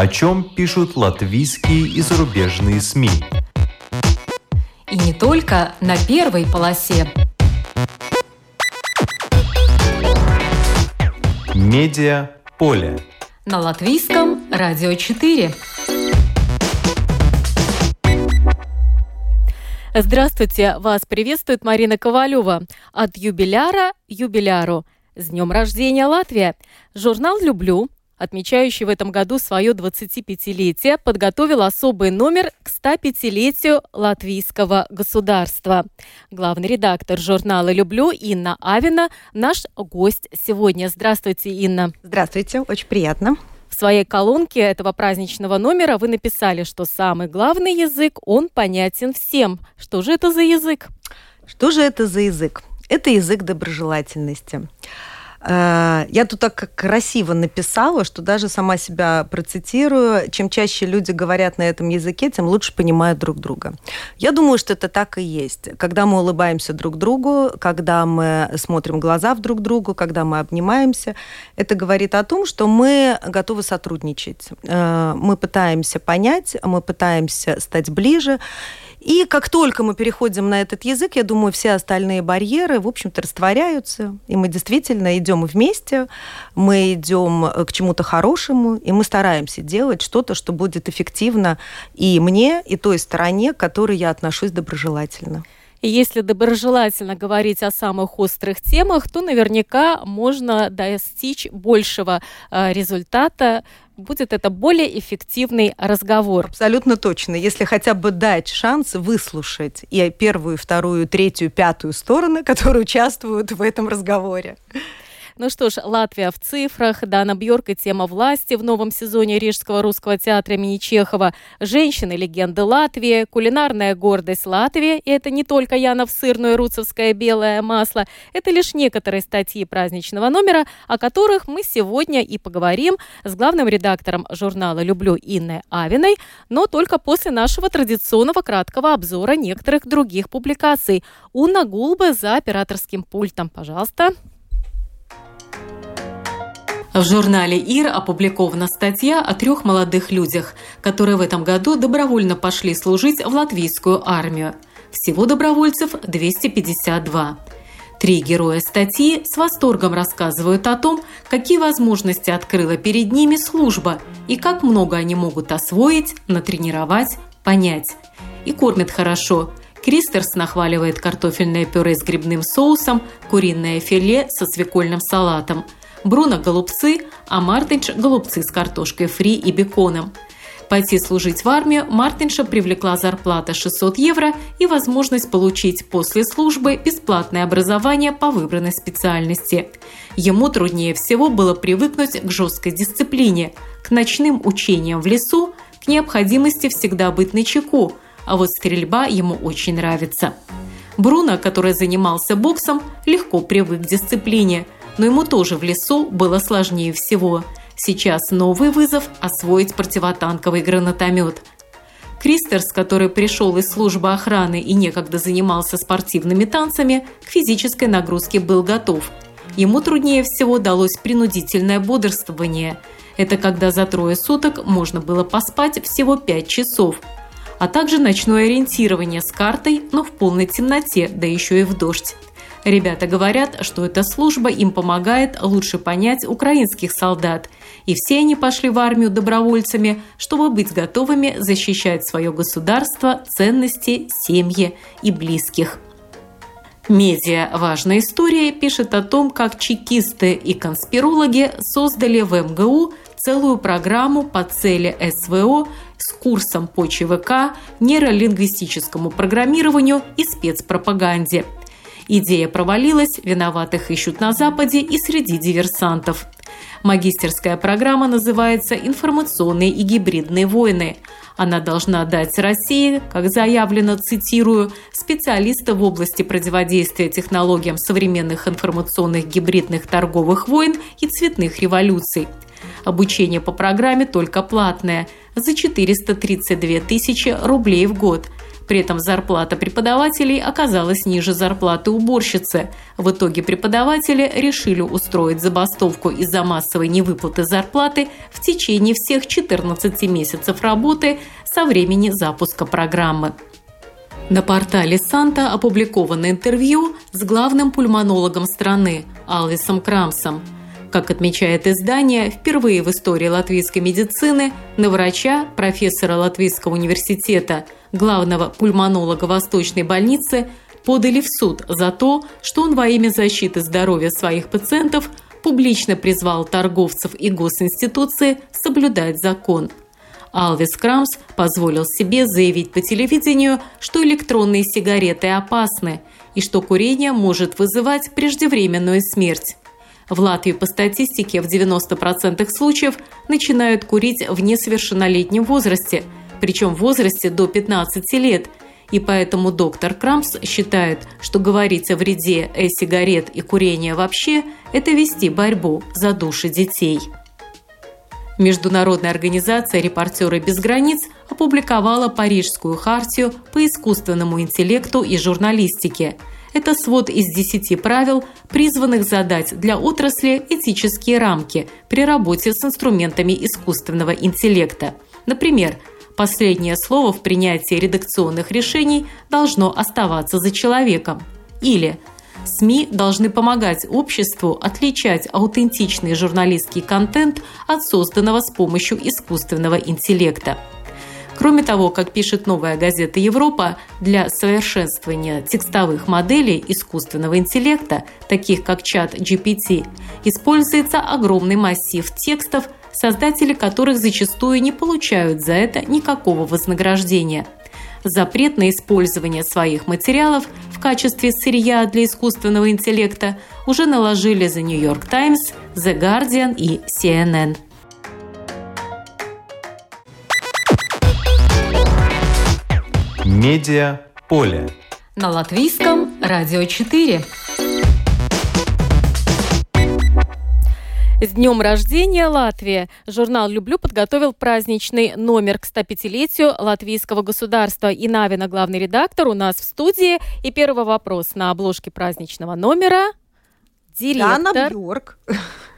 О чем пишут латвийские и зарубежные СМИ. И не только на первой полосе. Медиа поле. На латвийском радио 4. Здравствуйте! Вас приветствует Марина Ковалева. От юбиляра юбиляру. С днем рождения, Латвия! Журнал «Люблю» отмечающий в этом году свое 25-летие, подготовил особый номер к 105-летию латвийского государства. Главный редактор журнала «Люблю» Инна Авина наш гость сегодня. Здравствуйте, Инна. Здравствуйте, очень приятно. В своей колонке этого праздничного номера вы написали, что самый главный язык, он понятен всем. Что же это за язык? Что же это за язык? Это язык доброжелательности. Э, я тут так красиво написала, что даже сама себя процитирую. Чем чаще люди говорят на этом языке, тем лучше понимают друг друга. Я думаю, что это так и есть. Когда мы улыбаемся друг другу, когда мы смотрим глаза в друг другу, когда мы обнимаемся, это говорит о том, что мы готовы сотрудничать. Э, мы пытаемся понять, мы пытаемся стать ближе. И как только мы переходим на этот язык, я думаю, все остальные барьеры, в общем-то, растворяются, и мы действительно идем вместе, мы идем э, к чему-то хорошему, и мы стараемся делать что-то, что будет эффективно и мне, и той стороне, к которой я отношусь доброжелательно. И если доброжелательно говорить о самых острых темах, то наверняка можно достичь большего э, результата, будет это более эффективный разговор. Абсолютно точно. Если хотя бы дать шанс выслушать и первую, вторую, третью, пятую стороны, которые участвуют в этом разговоре. Ну что ж, Латвия в цифрах, Дана Бьорк тема власти в новом сезоне Рижского русского театра имени Чехова, женщины-легенды Латвии, кулинарная гордость Латвии, и это не только Янов сырное руцевское белое масло, это лишь некоторые статьи праздничного номера, о которых мы сегодня и поговорим с главным редактором журнала «Люблю» Инной Авиной, но только после нашего традиционного краткого обзора некоторых других публикаций. Уна Гулба за операторским пультом. Пожалуйста. В журнале «Ир» опубликована статья о трех молодых людях, которые в этом году добровольно пошли служить в латвийскую армию. Всего добровольцев 252. Три героя статьи с восторгом рассказывают о том, какие возможности открыла перед ними служба и как много они могут освоить, натренировать, понять. И кормят хорошо. Кристерс нахваливает картофельное пюре с грибным соусом, куриное филе со свекольным салатом – Бруно – голубцы, а Мартинш – голубцы с картошкой фри и беконом. Пойти служить в армию Мартинша привлекла зарплата 600 евро и возможность получить после службы бесплатное образование по выбранной специальности. Ему труднее всего было привыкнуть к жесткой дисциплине, к ночным учениям в лесу, к необходимости всегда быть на чеку, а вот стрельба ему очень нравится. Бруно, который занимался боксом, легко привык к дисциплине – но ему тоже в лесу было сложнее всего. Сейчас новый вызов – освоить противотанковый гранатомет. Кристерс, который пришел из службы охраны и некогда занимался спортивными танцами, к физической нагрузке был готов. Ему труднее всего далось принудительное бодрствование. Это когда за трое суток можно было поспать всего 5 часов – а также ночное ориентирование с картой, но в полной темноте, да еще и в дождь. Ребята говорят, что эта служба им помогает лучше понять украинских солдат. И все они пошли в армию добровольцами, чтобы быть готовыми защищать свое государство, ценности, семьи и близких. Медиа «Важная история» пишет о том, как чекисты и конспирологи создали в МГУ целую программу по цели СВО с курсом по ЧВК, нейролингвистическому программированию и спецпропаганде – Идея провалилась, виноватых ищут на Западе и среди диверсантов. Магистерская программа называется «Информационные и гибридные войны». Она должна дать России, как заявлено, цитирую, специалиста в области противодействия технологиям современных информационных гибридных торговых войн и цветных революций. Обучение по программе только платное – за 432 тысячи рублей в год – при этом зарплата преподавателей оказалась ниже зарплаты уборщицы. В итоге преподаватели решили устроить забастовку из-за массовой невыплаты зарплаты в течение всех 14 месяцев работы со времени запуска программы. На портале Санта опубликовано интервью с главным пульмонологом страны Алвисом Крамсом – как отмечает издание, впервые в истории латвийской медицины на врача, профессора Латвийского университета, главного пульмонолога Восточной больницы, подали в суд за то, что он во имя защиты здоровья своих пациентов публично призвал торговцев и госинституции соблюдать закон. Алвис Крамс позволил себе заявить по телевидению, что электронные сигареты опасны и что курение может вызывать преждевременную смерть. В Латвии по статистике в 90% случаев начинают курить в несовершеннолетнем возрасте, причем в возрасте до 15 лет. И поэтому доктор Крамс считает, что говорить о вреде э-сигарет и курения вообще – это вести борьбу за души детей. Международная организация «Репортеры без границ» опубликовала Парижскую хартию по искусственному интеллекту и журналистике – это свод из 10 правил, призванных задать для отрасли этические рамки при работе с инструментами искусственного интеллекта. Например, последнее слово в принятии редакционных решений должно оставаться за человеком. Или СМИ должны помогать обществу отличать аутентичный журналистский контент от созданного с помощью искусственного интеллекта. Кроме того, как пишет новая газета «Европа», для совершенствования текстовых моделей искусственного интеллекта, таких как чат GPT, используется огромный массив текстов, создатели которых зачастую не получают за это никакого вознаграждения. Запрет на использование своих материалов в качестве сырья для искусственного интеллекта уже наложили The New York Times, The Guardian и CNN. Медиа поле. На латвийском радио 4. С днем рождения, Латвия! Журнал «Люблю» подготовил праздничный номер к 105-летию латвийского государства. И Навина, главный редактор, у нас в студии. И первый вопрос на обложке праздничного номера. Директор Дана Бьорк.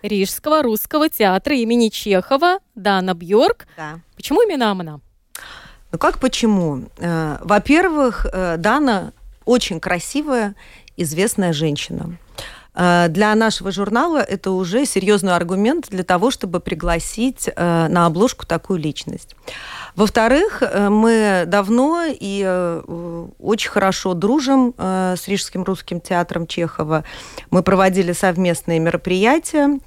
Рижского русского театра имени Чехова Дана Бьорк. Да. Почему именно она? Ну как почему? Э, во-первых, э, Дана очень красивая, известная женщина. Для нашего журнала это уже серьезный аргумент для того, чтобы пригласить на обложку такую личность. Во-вторых, мы давно и очень хорошо дружим с Рижским русским театром Чехова. Мы проводили совместные мероприятия.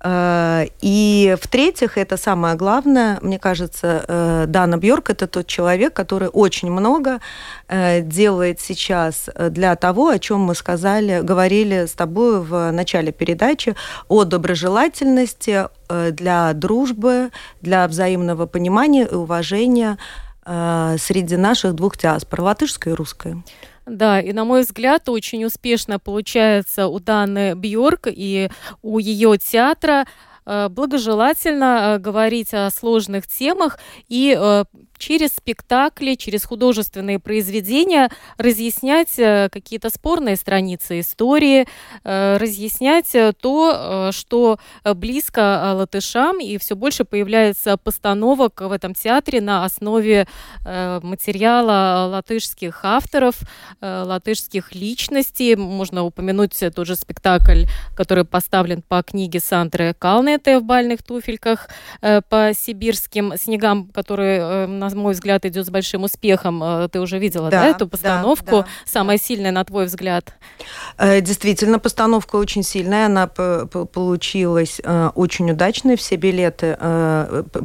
Э, и в-третьих, это самое главное, мне кажется, э, Дана Бьорк это тот человек, который очень много э, делает сейчас для того, о чем мы сказали, говорили с тобой в начале передачи, о доброжелательности, для дружбы, для взаимного понимания и уважения среди наших двух диаспор, латышской и русской. Да, и на мой взгляд, очень успешно получается у Даны Бьорк и у ее театра э, благожелательно э, говорить о сложных темах и э, через спектакли, через художественные произведения разъяснять э, какие-то спорные страницы истории, э, разъяснять э, то, что близко латышам, и все больше появляется постановок в этом театре на основе материала латышских авторов, латышских личностей. Можно упомянуть тот же спектакль, который поставлен по книге Сандры Калнете в бальных туфельках по сибирским снегам, которые на на мой взгляд, идет с большим успехом. Э, ты уже видела, да, да эту постановку? Да, да, Самая сильная, на твой взгляд? Э, действительно, постановка очень сильная. Она получилась э, очень удачной. Все билеты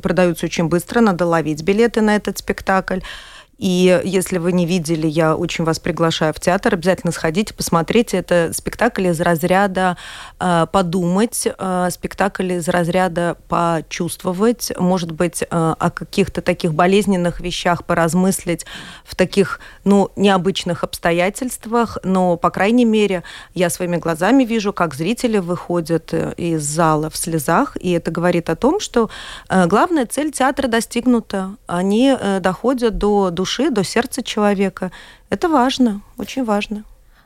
продаются очень быстро. Надо ловить билеты на этот спектакль. И если вы не видели, я очень вас приглашаю в театр. Обязательно сходите, посмотрите. Это спектакль из разряда э, подумать, э, спектакль из разряда почувствовать, может быть, э, о каких-то таких болезненных вещах поразмыслить в таких, ну, необычных обстоятельствах. Но, по крайней мере, я своими глазами вижу, как зрители выходят э, из зала в слезах. И это говорит о том, что э, главная цель театра достигнута. Они э, доходят до души, до сердца человека. Это важно, очень важно.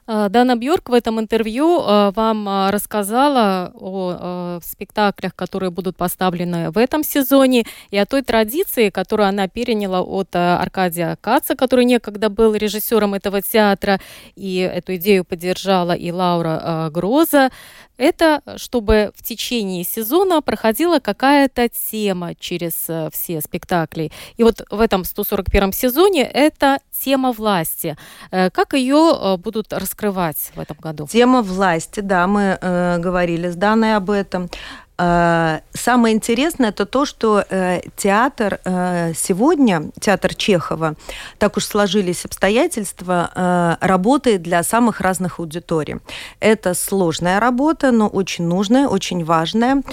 А, Дана Бьорк в этом интервью а, вам а, рассказала о спектаклях, которые будут поставлены в этом сезоне, и о той традиции, которую она переняла от Аркадия Каца, который некогда был режиссером этого театра, и эту идею поддержала и Лаура Гроза. Это чтобы в течение сезона проходила какая-то тема через все спектакли. И вот в этом 141 сезоне это тема власти. Э, как ее будут рассказывать раскрывать в этом году? Тема власти, да, мы э, говорили с Даной об этом. Э, самое интересное это то, что э, театр э, сегодня, театр Чехова, так уж сложились обстоятельства, работает для самых разных аудиторий. Это сложная работа, но очень нужная, очень важная.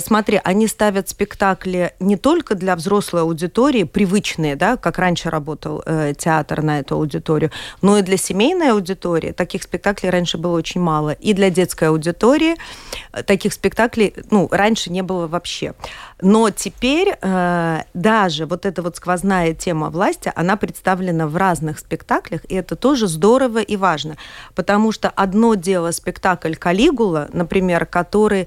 Смотри, они ставят спектакли не только для взрослой аудитории, привычные, да, как раньше работал театр на эту аудиторию, но и для семейной аудитории. Таких спектаклей раньше было очень мало. И для детской аудитории таких спектаклей ну, раньше не было вообще. Но теперь э, даже вот эта вот сквозная тема власти, она представлена в разных спектаклях, и это тоже здорово и важно. Потому что одно дело спектакль «Калигула», например, который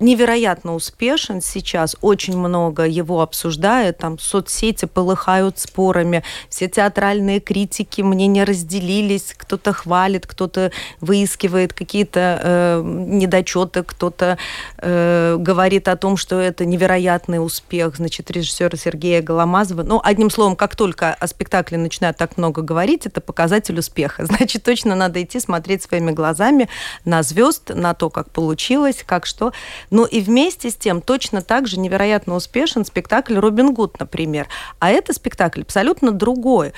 невероятно успешен сейчас, очень много его обсуждают, там соцсети полыхают спорами, все театральные критики мнения разделились, кто-то хвалит, кто-то выискивает какие-то э, недочеты, кто-то э, говорит о том, что это невероятный успех, значит, режиссера Сергея Голомазова. Ну, одним словом, как только о спектакле начинают так много говорить, это показатель успеха. Значит, точно надо идти смотреть своими глазами на звезд, на то, как получилось, как что. Но и вместе с тем точно так же невероятно успешен спектакль «Робин Гуд», например. А это спектакль абсолютно другой.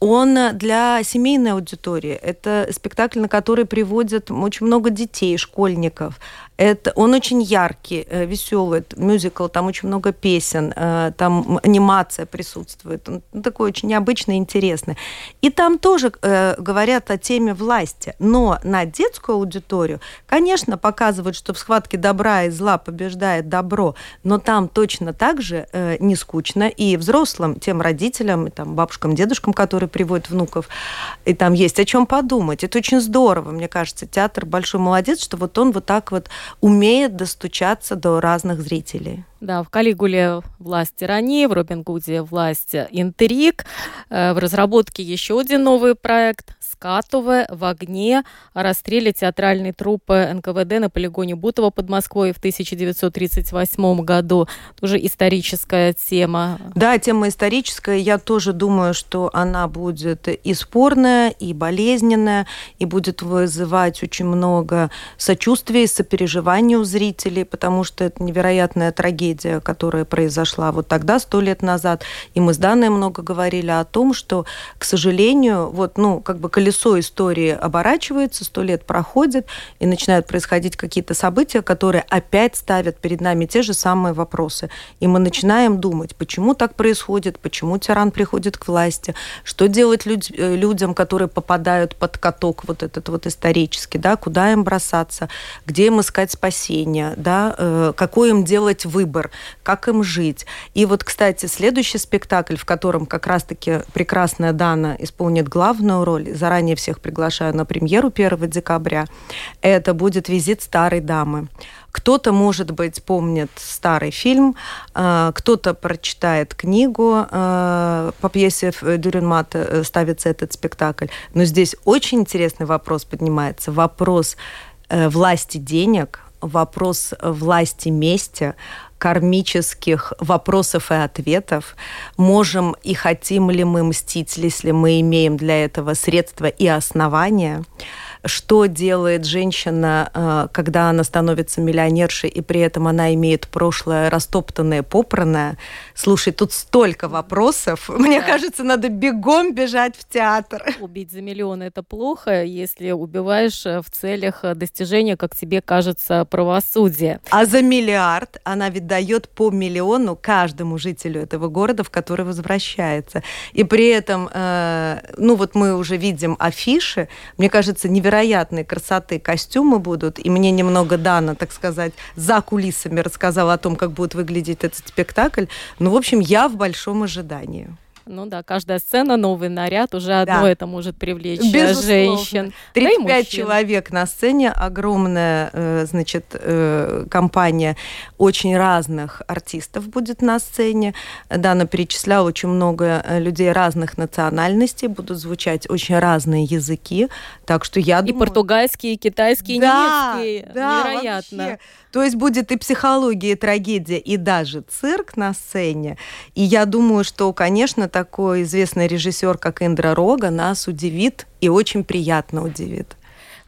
Он для семейной аудитории. Это спектакль, на который приводят очень много детей, школьников. Это, он очень яркий, э, веселый, мюзикл, там очень много песен, э, там анимация присутствует. Он такой очень необычный, интересный. И там тоже э, говорят о теме власти. Но на детскую аудиторию, конечно, показывают, что в схватке добра и зла побеждает добро, но там точно так же не скучно и взрослым, тем родителям, и, там, бабушкам, дедушкам, которые приводят внуков, и там есть о чем подумать. Это очень здорово, мне кажется. Театр большой молодец, что вот он вот так вот умеет достучаться до разных зрителей. Да, в Калигуле власть тирании, в Робин Гуде власть интриг. Э, в разработке еще один новый проект Скатове в огне о расстреле театральной труппы НКВД на полигоне Бутово под Москвой в 1938 году. Тоже историческая тема. Да, тема историческая. Я тоже думаю, что она будет и спорная, и болезненная, и будет вызывать очень много сочувствия и сопереживания у зрителей, потому что это невероятная трагедия, которая произошла вот тогда, сто лет назад. И мы с Даной много говорили о том, что, к сожалению, вот, ну, как бы колесо истории оборачивается, сто лет проходит, и начинают происходить какие-то события, которые опять ставят перед нами те же самые вопросы. И мы начинаем думать, почему так происходит, почему тиран приходит к власти, что делать люд- э, людям, которые попадают под каток вот этот вот исторический, да, куда им бросаться, где им искать спасение, да, э, какой им делать выбор, как им жить. И вот, кстати, следующий спектакль, в котором как раз-таки прекрасная Дана исполнит главную роль, заранее заранее всех приглашаю на премьеру 1 декабря. Это будет «Визит старой дамы». Кто-то, может быть, помнит старый фильм, а, кто-то прочитает книгу а, по пьесе э, ставится этот спектакль. Но здесь очень интересный вопрос поднимается. Вопрос э, власти денег, вопрос власти мести, кармических вопросов и ответов. Можем и хотим ли мы мстить, если мы имеем для этого средства и основания что делает женщина, э, когда она становится миллионершей, и при этом она имеет прошлое растоптанное, попранное. Слушай, тут столько вопросов. Мне кажется, надо бегом бежать в театр. Убить за миллион – это плохо, если убиваешь э, в целях э, достижения, как тебе кажется, правосудия. А за миллиард она ведь дает по миллиону каждому жителю этого города, в который возвращается. И при этом, ну вот мы уже видим афиши, мне кажется, невероятной красоты костюмы будут, и мне немного Дана, так сказать, за кулисами рассказала о том, как будет выглядеть этот спектакль. Ну, в общем, я в большом ожидании. Ну да, каждая сцена, новый наряд, уже одно да. это может привлечь э, Безусловно. женщин. 35 да человек на сцене, огромная, э, значит, э, компания очень разных артистов будет на сцене. Дана перечисляла очень много людей разных национальностей, будут звучать очень разные языки, так что я думаю... И португальский, и китайский, и да, немецкий. Да, Невероятно. Вообще. То есть будет и психология, и трагедия, и даже цирк на сцене. И я думаю, что, конечно, такой известный режиссер, как Эндра Рога, нас удивит и очень приятно удивит.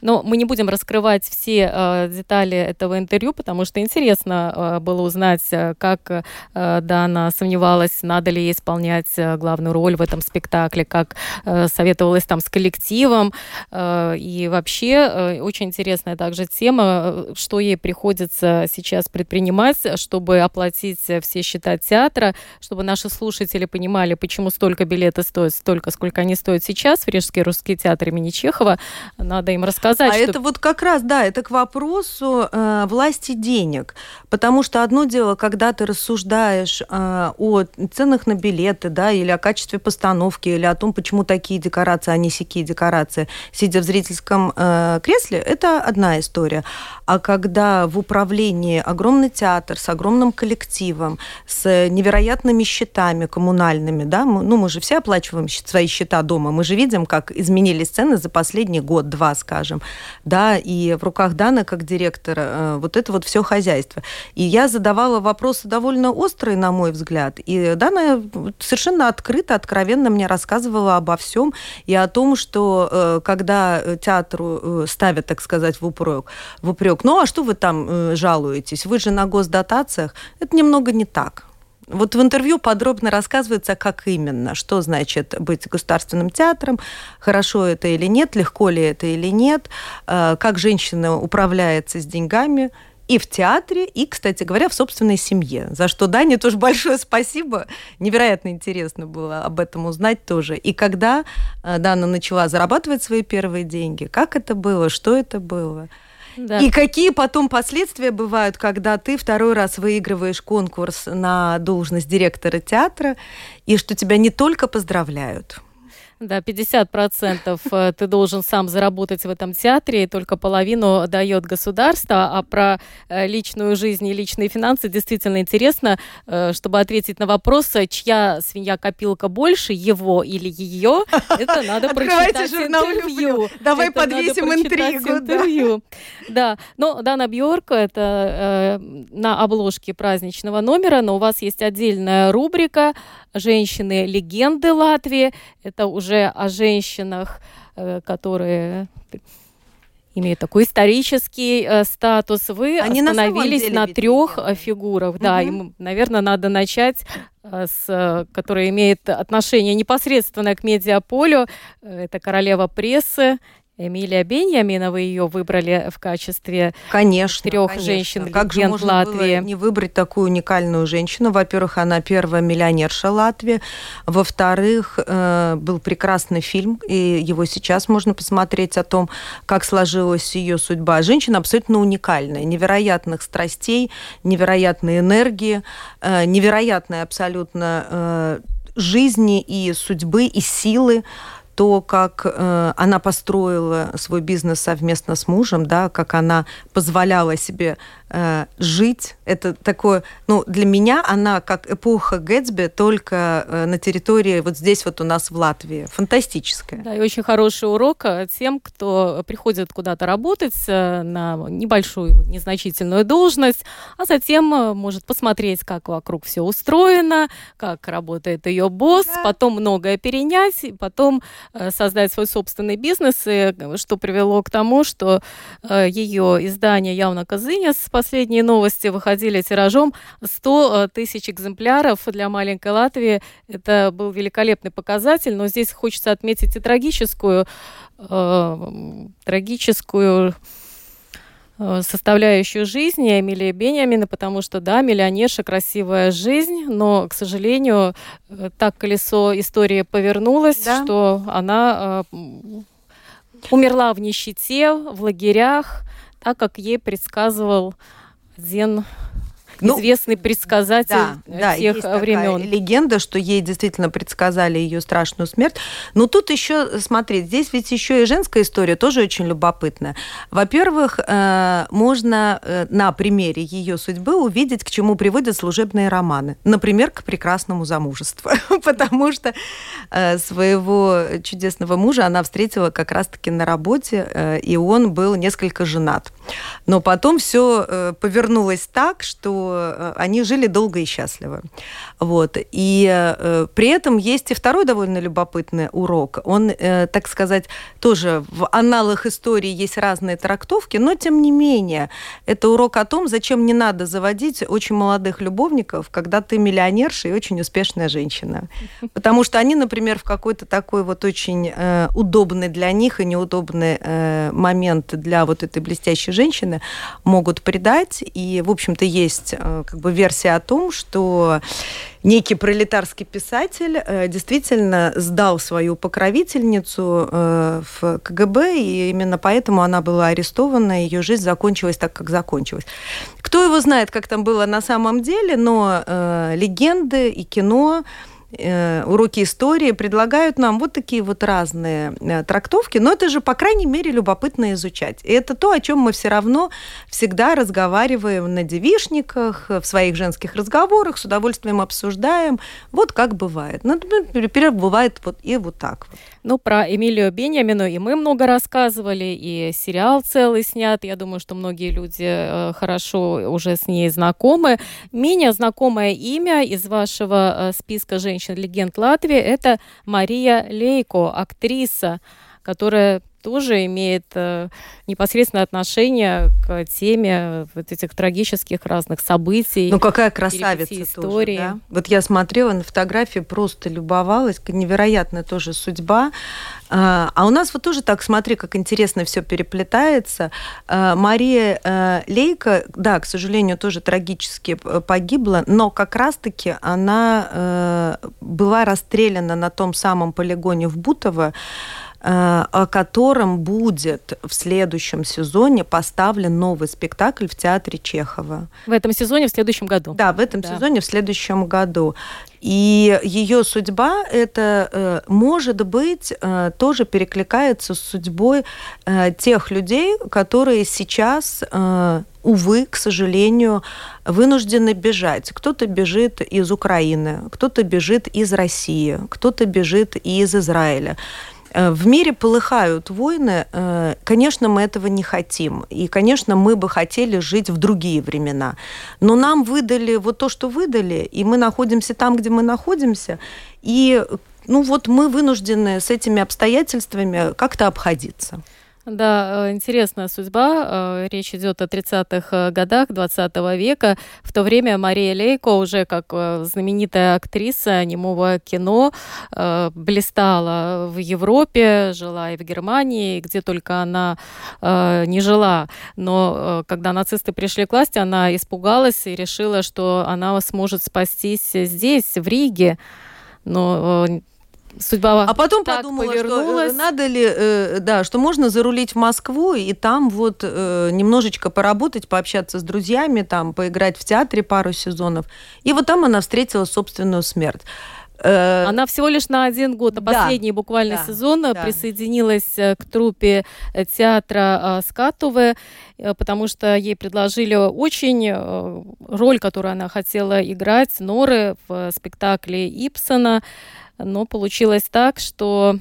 Но мы не будем раскрывать все э, детали этого интервью, потому что интересно э, было узнать, э, как э, Дана сомневалась, надо ли ей исполнять э, главную роль в этом спектакле, как э, советовалась там с коллективом. Э, и вообще э, очень интересная также тема, э, что ей приходится сейчас предпринимать, чтобы оплатить все счета театра, чтобы наши слушатели понимали, почему столько билеты стоят столько, сколько они стоят сейчас в Рижский русский театр имени Чехова. Надо им рассказать сказать. А что... это вот как раз, да, это к вопросу э, власти денег. Потому что одно дело, когда ты рассуждаешь э, о ценах на билеты, да, или о качестве постановки, или о том, почему такие декорации, а не сякие декорации, сидя в зрительском э, кресле, это одна история. А когда в управлении огромный театр с огромным коллективом, с невероятными счетами коммунальными, да, мы, ну, мы же все оплачиваем свои счета дома, мы же видим, как изменились цены за последний год-два, скажем да, и в руках Даны как директора э, вот это вот все хозяйство. И я задавала вопросы довольно острые, на мой взгляд, и Дана совершенно открыто, откровенно мне рассказывала обо всем и о том, что э, когда театру э, ставят, так сказать, в упрек, в упрек, ну а что вы там жалуетесь? Вы же на госдотациях. Это немного не так. Вот в интервью подробно рассказывается, как именно, что значит быть государственным театром, хорошо это или нет, легко ли это или нет, э, как женщина управляется с деньгами, и в театре, и, кстати говоря, в собственной семье. За что Дане тоже большое спасибо. Невероятно интересно было об этом узнать тоже. И когда э, Дана начала зарабатывать свои первые деньги, как это было, что это было – да. И какие потом последствия бывают, когда ты второй раз выигрываешь конкурс на должность директора театра, и что тебя не только поздравляют, да, 50% э, ты должен сам заработать в этом театре, и только половину дает государство. А про э, личную жизнь и личные финансы действительно интересно, э, чтобы ответить на вопрос, чья свинья-копилка больше, его или ее, это надо прочитать интервью. Давай подвесим интригу. Да, но Дана Бьорк, это на обложке праздничного номера, но у вас есть отдельная рубрика «Женщины-легенды Латвии». Это уже о женщинах, э, которые имеют такой исторический э, статус. Вы Они остановились на, на трех э, фигурах. Угу. Да, им, наверное, надо начать э, с, которая имеет отношение непосредственно к медиаполю. Это королева прессы Эмилия Беньямина, вы ее выбрали в качестве конечно, трех конечно. женщин как же можно Латвии. Было не выбрать такую уникальную женщину? Во-первых, она первая миллионерша Латвии. Во-вторых, э, был прекрасный фильм, и его сейчас можно посмотреть о том, как сложилась ее судьба. Женщина абсолютно уникальная, невероятных страстей, невероятной энергии, э, невероятной абсолютно э, жизни и судьбы и силы то, как э, она построила свой бизнес совместно с мужем, да, как она позволяла себе э, жить. Это такое, ну, для меня она как эпоха Гэтсби, только э, на территории вот здесь вот у нас в Латвии. Фантастическая. Да, и очень хороший урок э, тем, кто приходит куда-то работать на небольшую, незначительную должность, а затем может посмотреть, как вокруг все устроено, как работает ее босс, да. потом многое перенять, потом создать свой собственный бизнес, и что привело к тому, что ее издание «Явно Казынес», последние новости, выходили тиражом 100 тысяч экземпляров для маленькой Латвии. Это был великолепный показатель, но здесь хочется отметить и трагическую, трагическую Э, составляющую жизни Эмилии Бениамина, потому что, да, миллионерша, красивая жизнь, но, к сожалению, э, так колесо истории повернулось, да. что она э, умерла в нищете, в лагерях, так как ей предсказывал один ну, известный предсказатель да, да, тех есть времен. легенда, что ей действительно предсказали ее страшную смерть. Но тут еще, смотри, здесь ведь еще и женская история тоже очень любопытная. Во-первых, э, можно э, на примере ее судьбы увидеть, к чему приводят служебные романы. Например, к прекрасному замужеству. Потому что э, своего чудесного мужа она встретила как раз-таки на работе, и он был несколько женат. Но потом все повернулось так, что Э, они жили долго и счастливо. Вот. И э, при этом есть и второй довольно любопытный урок. Он, э, так сказать, тоже в аналах истории есть разные трактовки, но тем не менее, это урок о том, зачем не надо заводить очень молодых любовников, когда ты миллионерша и очень успешная женщина. Потому что они, например, в какой-то такой вот очень э, удобный для них и неудобный э, момент для вот этой блестящей женщины могут предать. И, в общем-то, есть Э, как бы версия о том, что некий пролетарский писатель э, действительно сдал свою покровительницу э, в КГБ, и именно поэтому она была арестована, ее жизнь закончилась так, как закончилась. Кто его знает, как там было на самом деле, но легенды и кино Э, уроки истории предлагают нам вот такие вот разные э, трактовки, но это же, по крайней мере, любопытно изучать. И это то, о чем мы все равно всегда разговариваем на девишниках, в своих женских разговорах, с удовольствием обсуждаем, вот как бывает. Ну, например, бывает вот и вот так. Ну, про Эмилию Беньямину и мы много рассказывали, и сериал целый снят. Я думаю, что многие люди э, хорошо уже с ней знакомы. Менее знакомое имя из вашего списка женщин женщин-легенд Латвии, это Мария Лейко, актриса, которая тоже имеет э, непосредственное отношение к теме вот этих трагических разных событий. Ну какая красавица истории. Тоже, да? Вот я смотрела на фотографии, просто любовалась, невероятная тоже судьба. А, а у нас вот тоже так, смотри, как интересно все переплетается. А, Мария э, Лейка, да, к сожалению, тоже трагически погибла, но как раз-таки она э, была расстреляна на том самом полигоне в Бутово, Э, о котором будет в следующем сезоне поставлен новый спектакль в театре Чехова. В этом сезоне, в следующем году? Да, в этом да. сезоне, в следующем году. И ее судьба, это, э, может быть, э, тоже перекликается с судьбой тех людей, которые сейчас увы, к сожалению, вынуждены бежать. Кто-то бежит из Украины, кто-то бежит из России, кто-то бежит из Израиля. Э, в мире полыхают войны. Э, конечно, мы этого не хотим. И, конечно, мы бы хотели жить в другие времена. Но нам выдали вот то, что выдали, и мы находимся там, где мы находимся. И ну вот мы вынуждены с этими обстоятельствами как-то обходиться. Да, э, интересная судьба. Э, речь идет о 30-х э, годах 20 века. В то время Мария Лейко уже как знаменитая актриса немого кино блистала в Европе, жила и в Германии, где только она не жила. Но когда нацисты пришли к власти, она испугалась и решила, что она сможет спастись здесь, в Риге. Но судьба А потом так подумала, повернулась. что надо ли, э, да, что можно зарулить в Москву и там вот э, немножечко поработать, пообщаться с друзьями, там поиграть в театре пару сезонов. И вот там она встретила собственную смерть. Э, она всего лишь на один год, на последний да, буквально да, сезон да. присоединилась к труппе театра Скатуве, потому что ей предложили очень роль, которую она хотела играть, Норы в спектакле Ипсона но получилось так, что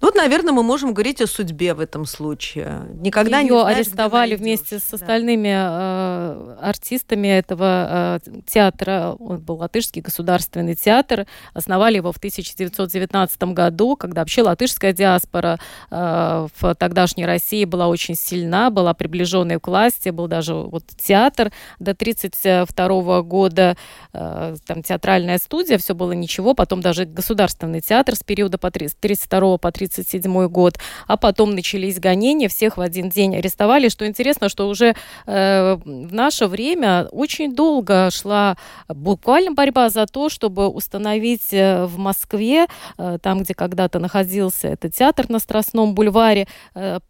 Вот, наверное, мы можем говорить о судьбе в этом случае. Никогда Ее не знаешь, арестовали вместе с остальными э, артистами этого э, театра. Он был Латышский государственный театр. Основали его в 1919 году, когда вообще латышская диаспора э, в тогдашней России была очень сильна, была приближенной к власти, был даже вот театр до 1932 года, там театральная студия, все было ничего, потом даже государственный театр с периода по 32 по 37 год, а потом начались гонения, всех в один день арестовали. Что интересно, что уже э, в наше время очень долго шла буквально борьба за то, чтобы установить э, в Москве, э, там, где когда-то находился этот театр на Страстном бульваре, э,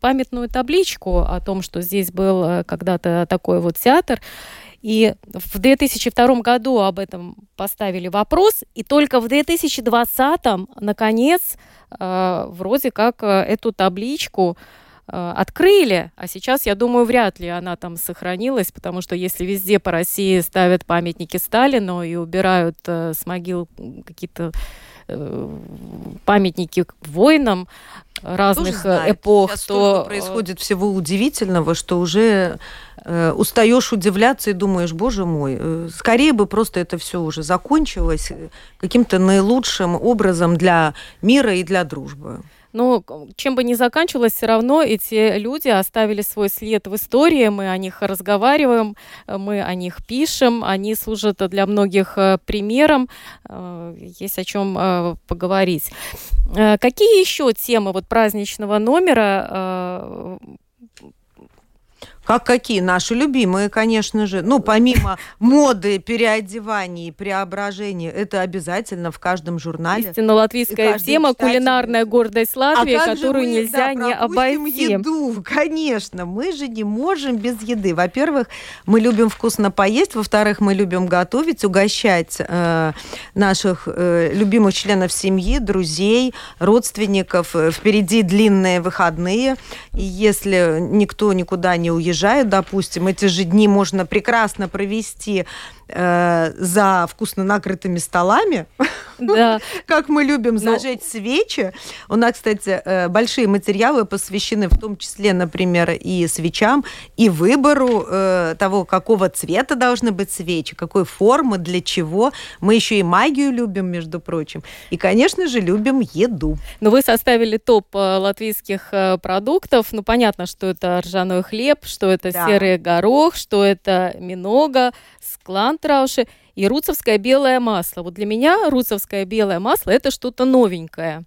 памятную табличку о том, что здесь был э, когда-то такой вот театр. И в 2002 году об этом поставили вопрос, и только в 2020 наконец э, вроде как э, эту табличку э, открыли, а сейчас, я думаю, вряд ли она там сохранилась, потому что если везде по России ставят памятники Сталину и убирают с могил какие-то памятники воинам разных эпох, Сейчас то происходит всего удивительного, что уже Э, устаешь удивляться и думаешь, боже мой, э, скорее бы просто это все уже закончилось э, каким-то наилучшим образом для мира и для дружбы. Но чем бы ни заканчивалось, все равно эти люди оставили свой след в истории, мы о них разговариваем, мы о них пишем, они служат для многих примером, есть о чем поговорить. Какие еще темы вот праздничного номера как какие? Наши любимые, конечно же. Ну, помимо моды, переодеваний, преображений, это обязательно в каждом журнале. Истинно латвийская тема, кулинарная гордость Латвии, а которую мы, нельзя да, не обойти. еду, конечно. Мы же не можем без еды. Во-первых, мы любим вкусно поесть. Во-вторых, мы любим готовить, угощать э, наших э, любимых членов семьи, друзей, родственников. Впереди длинные выходные. И если никто никуда не уезжает, уезжают, допустим, эти же дни можно прекрасно провести э, за вкусно накрытыми столами, да. как мы любим Но... Ну. зажечь свечи. У нас, кстати, э, большие материалы посвящены в том числе, например, и свечам, и выбору э, того, какого цвета должны быть свечи, какой формы, для чего. Мы еще и магию любим, между прочим. И, конечно же, любим еду. Но вы составили топ латвийских продуктов. Ну, понятно, что это ржаной хлеб, что это да. серый горох, что это минога, склан трауши и руцевское белое масло. Вот для меня руцевское белое масло это что-то новенькое.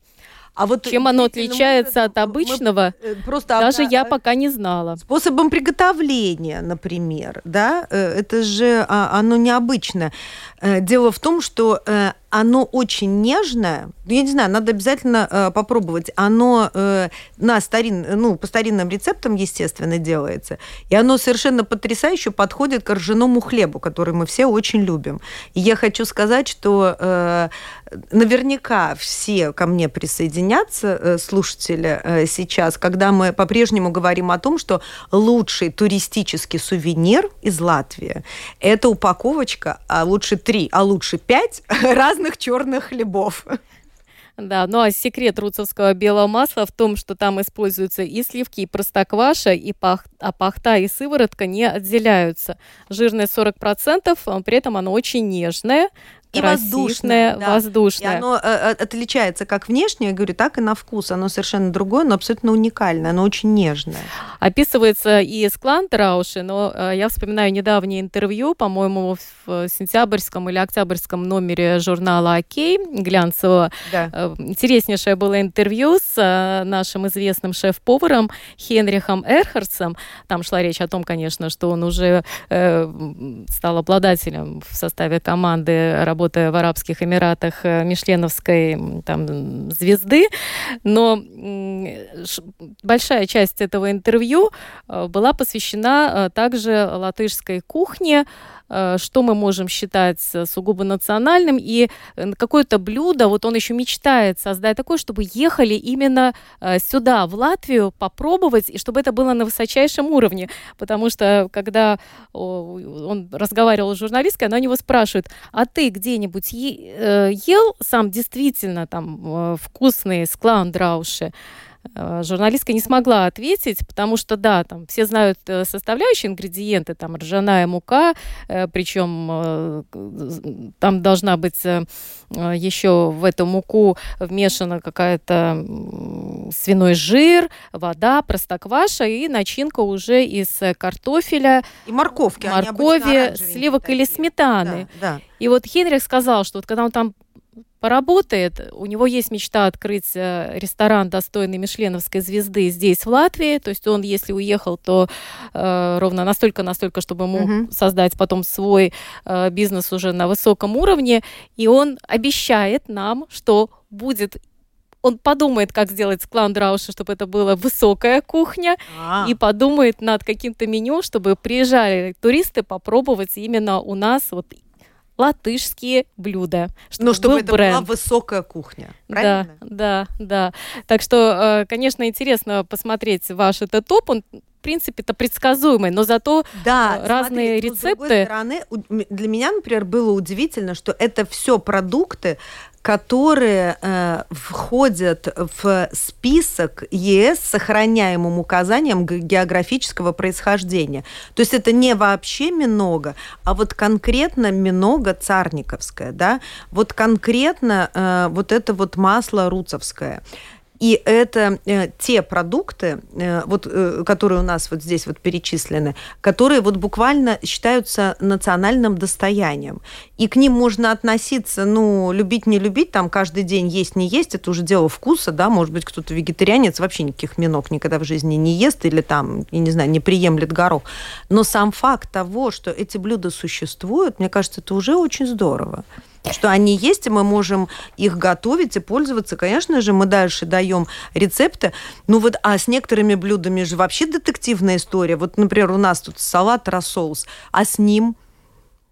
А вот чем оно отличается мы, от обычного, мы, э, просто даже одна, я пока не знала. Способом приготовления, например, да, э, это же а, оно необычно. Э, дело в том, что оно очень нежное. Я не знаю, надо обязательно э, попробовать. Оно э, на старин, ну, по старинным рецептам, естественно, делается. И оно совершенно потрясающе подходит к ржаному хлебу, который мы все очень любим. И я хочу сказать, что э, наверняка все ко мне присоединятся, э, слушатели, э, сейчас, когда мы по-прежнему говорим о том, что лучший туристический сувенир из Латвии – это упаковочка, а лучше три, а лучше пять разных разных черных хлебов. Да, ну а секрет руцевского белого масла в том, что там используются и сливки, и простокваша, и пах, а пахта и сыворотка не отделяются. Жирность 40%, а при этом оно очень нежное, и воздушное. Да. воздушное. И оно э, э, отличается как внешне, я говорю, так и на вкус. Оно совершенно другое, но абсолютно уникальное, оно очень нежное. Описывается и Склан Трауши, но э, я вспоминаю недавнее интервью, по-моему, в сентябрьском или октябрьском номере журнала «Окей» глянцевого. Да. Интереснейшее было интервью с нашим известным шеф-поваром Хенрихом Эрхардсом. Там шла речь о том, конечно, что он уже э, стал обладателем в составе команды работы работая в Арабских Эмиратах э, Мишленовской там, звезды, но большая часть этого интервью э, была посвящена э, также латышской кухне, что мы можем считать сугубо национальным, и э, какое-то блюдо, вот он еще мечтает создать такое, чтобы ехали именно э, сюда, в Латвию, попробовать, и чтобы это было на высочайшем уровне, потому что когда он разговаривал с журналисткой, она у него спрашивает, а ты где где-нибудь ел сам действительно там вкусные склаунdraуши, Э, журналистка не смогла ответить, потому что, да, там все знают э, составляющие ингредиенты, там ржаная мука, э, причем там должна быть еще в эту муку вмешана какая-то свиной жир, вода, простокваша и начинка уже из картофеля, и морковки, моркови, сливок или сметаны. Да, да. И вот Хенрих сказал, что вот когда он там поработает. У него есть мечта открыть э, ресторан достойный Мишленовской звезды здесь, в Латвии. То есть он, если уехал, то э, ровно настолько-настолько, чтобы ему угу. создать потом свой э, бизнес уже на высоком уровне. И он обещает нам, что будет он подумает, как сделать скландрауша, чтобы это была высокая кухня, а. и подумает над каким-то меню, чтобы приезжали туристы попробовать именно у нас вот латышские блюда. Чтобы Но чтобы это бренд. была высокая кухня, правильно? Да, да, да. Так что, э, конечно, интересно посмотреть ваш этот топ. Он в принципе, это предсказуемый, но зато да, э, разные смотри, рецепты. с другой стороны, для меня, например, было удивительно, что это все продукты, которые э, входят в список ЕС с сохраняемым указанием географического происхождения. То есть это не вообще минога, а вот конкретно минога царниковская, да, вот конкретно э, вот это вот масло руцовское. И это э, те продукты, э, вот, э, которые у нас вот здесь вот перечислены, которые вот буквально считаются национальным достоянием. И к ним можно относиться, ну, любить, не любить, там каждый день есть, не есть, это уже дело вкуса, да, может быть, кто-то вегетарианец, вообще никаких минок никогда в жизни не ест или там, я не знаю, не приемлет горох. Но сам факт того, что эти блюда существуют, мне кажется, это уже очень здорово что они есть, и мы можем их готовить и пользоваться. Конечно же, мы дальше даем рецепты. Ну вот, а с некоторыми блюдами же вообще детективная история. Вот, например, у нас тут салат рассоус, а с ним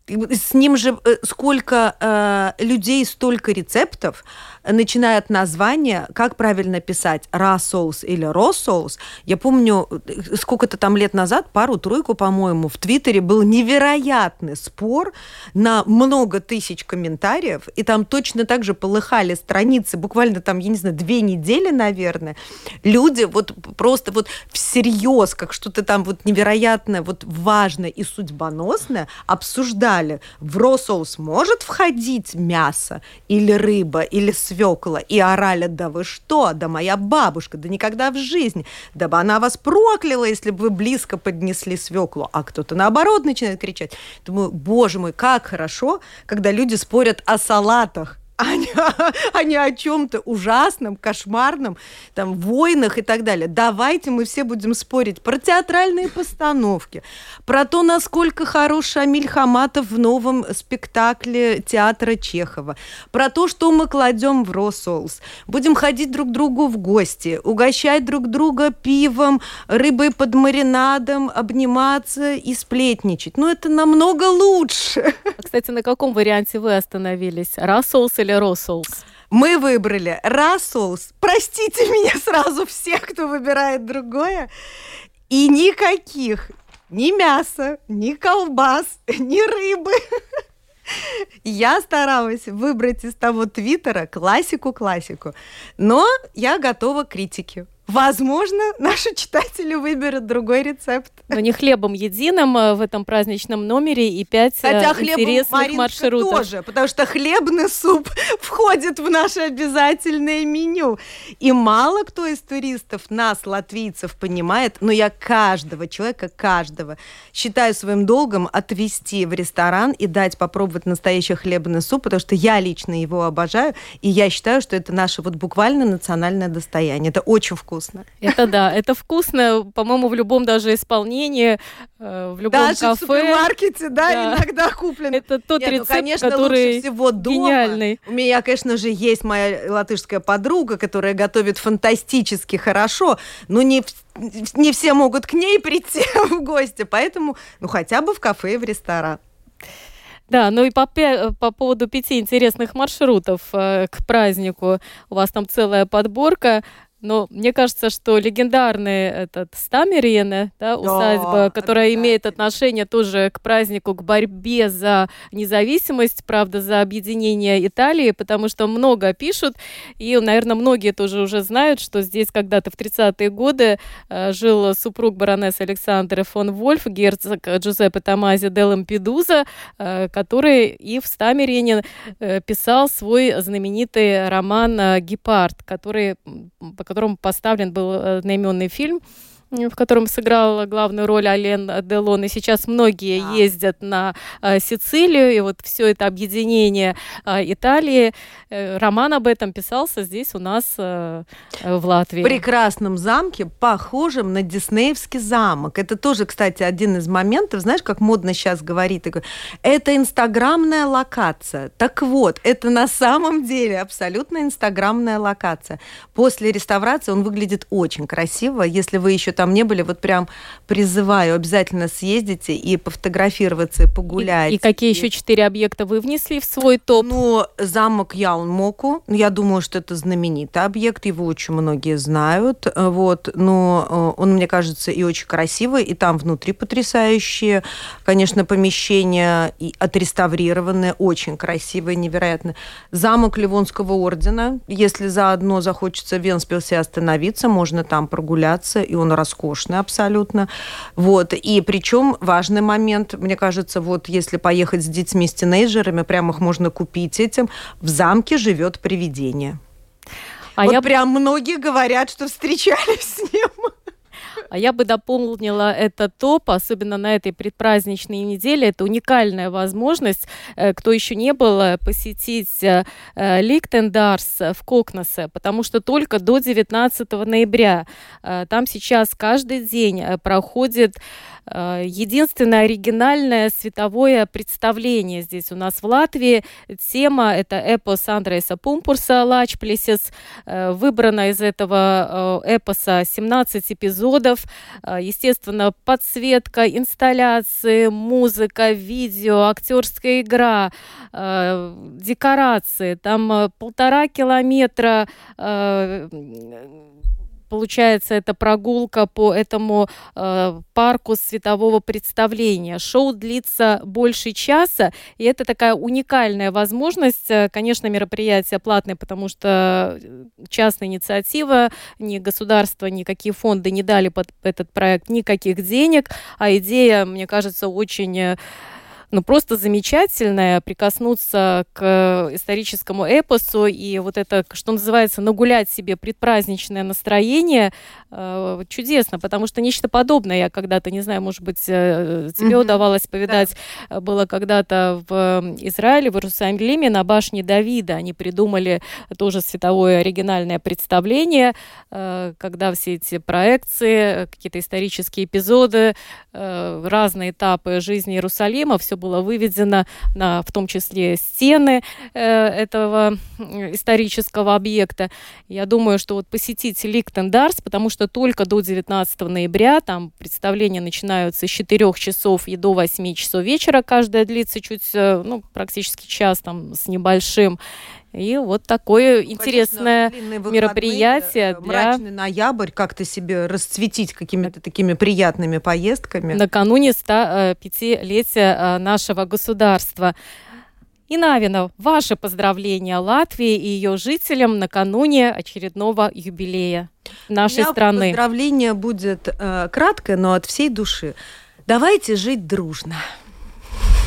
с ним же э, сколько э, людей, столько рецептов, начиная от названия, как правильно писать, ра-соус или ро-соус. Я помню, сколько-то там лет назад, пару-тройку, по-моему, в Твиттере был невероятный спор на много тысяч комментариев, и там точно так же полыхали страницы, буквально там, я не знаю, две недели, наверное. Люди вот просто вот всерьез, как что-то там вот невероятное, вот важное и судьбоносное обсуждали. В росоус может входить мясо или рыба, или свекла? И орали, да вы что, да моя бабушка, да никогда в жизни, да бы она вас прокляла, если бы вы близко поднесли свеклу. А кто-то наоборот начинает кричать. Думаю, боже мой, как хорошо, когда люди спорят о салатах а не, а не о чем-то ужасном, кошмарном, там, войнах и так далее. Давайте мы все будем спорить про театральные постановки, про то, насколько хорош Шамиль Хаматов в новом спектакле театра Чехова, про то, что мы кладем в Росоус. Будем ходить друг к другу в гости, угощать друг друга пивом, рыбой под маринадом, обниматься и сплетничать. Ну, это намного лучше. А, кстати, на каком варианте вы остановились? Рассоус или Россоус? Мы выбрали Рассоус. Простите меня сразу всех, кто выбирает другое. И никаких ни мяса, ни колбас, ни рыбы. Я старалась выбрать из того твиттера классику-классику, но я готова к критике. Возможно, наши читатели выберут другой рецепт. Но не хлебом единым э, в этом праздничном номере и пять э, Хотя интересных маршрутов. тоже, потому что хлебный суп входит в наше обязательное меню. И мало кто из туристов, нас, латвийцев, понимает, но я каждого человека, каждого, считаю своим долгом отвезти в ресторан и дать попробовать настоящий хлебный суп, потому что я лично его обожаю, и я считаю, что это наше вот буквально национальное достояние. Это очень вкусно вкусно. Это да, это вкусно, по-моему, в любом даже исполнении, э, в любом даже кафе. в супермаркете, да, да. иногда куплен. Это тот Нет, ну, рецепт, ну, конечно, который лучше всего дома. гениальный. У меня, конечно же, есть моя латышская подруга, которая готовит фантастически хорошо, но не не все могут к ней прийти в гости, поэтому, ну, хотя бы в кафе и в ресторан. Да, ну и по, по поводу пяти интересных маршрутов э, к празднику. У вас там целая подборка. Но мне кажется, что легендарный этот Стамериене, да, усадьба, да, которая имеет отношение тоже к празднику, к борьбе за независимость, правда, за объединение Италии, потому что много пишут, и, наверное, многие тоже уже знают, что здесь когда-то в 30-е годы э, жил супруг баронессы Александры фон Вольф, герцог Джузеппе Томази де Лампедуза, э, который и в Стамерине э, писал свой знаменитый роман «Гепард», который, по которому поставлен был э, одноименный фильм в котором сыграл главную роль Ален Делон. И сейчас многие да. ездят на э, Сицилию, и вот все это объединение э, Италии. Э, роман об этом писался здесь у нас э, в Латвии. В прекрасном замке, похожем на Диснеевский замок. Это тоже, кстати, один из моментов, знаешь, как модно сейчас говорить, это инстаграмная локация. Так вот, это на самом деле абсолютно инстаграмная локация. После реставрации он выглядит очень красиво. Если вы еще там не были, вот прям призываю, обязательно съездите и пофотографироваться, и погулять. И, и какие еще четыре объекта вы внесли в свой топ? Ну, замок Яунмоку, я думаю, что это знаменитый объект, его очень многие знают, вот, но э, он, мне кажется, и очень красивый, и там внутри потрясающие, конечно, помещения, и отреставрированные, очень красивые, невероятно. Замок Ливонского ордена, если заодно захочется в Венспилсе остановиться, можно там прогуляться, и он рас роскошно абсолютно. Вот. И причем важный момент, мне кажется, вот если поехать с детьми, с тинейджерами, прямо их можно купить этим, в замке живет привидение. А вот я прям многие говорят, что встречались с ним. А я бы дополнила это топ, особенно на этой предпраздничной неделе. Это уникальная возможность, э, кто еще не был, э, посетить э, Ликтендарс в Кокносе, потому что только до 19 ноября там сейчас каждый день проходит единственное оригинальное световое представление здесь у нас в Латвии. Тема — это эпос Андреса Пумпурса «Лачплесис». Э, выбрано из этого э, эпоса 17 эпизодов. Естественно, подсветка, инсталляции, музыка, видео, актерская игра, декорации. Там полтора километра получается, это прогулка по этому э, парку светового представления. Шоу длится больше часа, и это такая уникальная возможность. Э, конечно, мероприятие платное, потому что э, частная инициатива, ни государство, никакие фонды не дали под этот проект никаких денег, а идея, мне кажется, очень э, ну, просто замечательное прикоснуться к историческому эпосу и вот это, что называется, нагулять себе предпраздничное настроение э, чудесно, потому что нечто подобное я когда-то, не знаю, может быть, э, тебе mm-hmm. удавалось повидать, да. было когда-то в Израиле, в Иерусалиме на башне Давида. Они придумали тоже световое оригинальное представление, э, когда все эти проекции, какие-то исторические эпизоды, э, разные этапы жизни Иерусалима, все было выведено на, в том числе, стены э, этого исторического объекта. Я думаю, что вот посетить Ликтендарс, потому что только до 19 ноября, там представления начинаются с 4 часов и до 8 часов вечера, каждая длится чуть, э, ну, практически час там с небольшим. И вот такое интересное выходные, мероприятие. Э, для... Мрачный ноябрь, как-то себе расцветить какими-то такими приятными поездками. Накануне 105-летия э, нашего государства. И Навина, ваши поздравления Латвии и ее жителям накануне очередного юбилея нашей У страны. Поздравление будет э, краткое, но от всей души. Давайте жить дружно.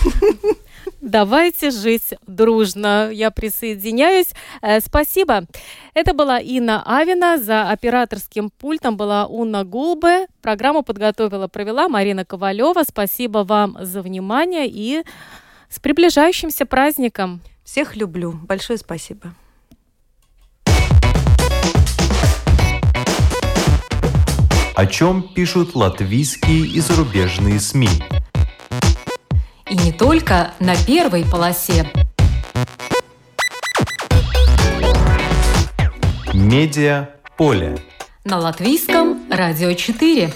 Давайте жить дружно. Я присоединяюсь. Э, спасибо. Это была Инна Авина. За операторским пультом была Уна Гулбе. Программу подготовила, провела Марина Ковалева. Спасибо вам за внимание и с приближающимся праздником. Всех люблю. Большое спасибо. О чем пишут латвийские и зарубежные СМИ? И не только на первой полосе. Медиа поле. На латвийском радио 4.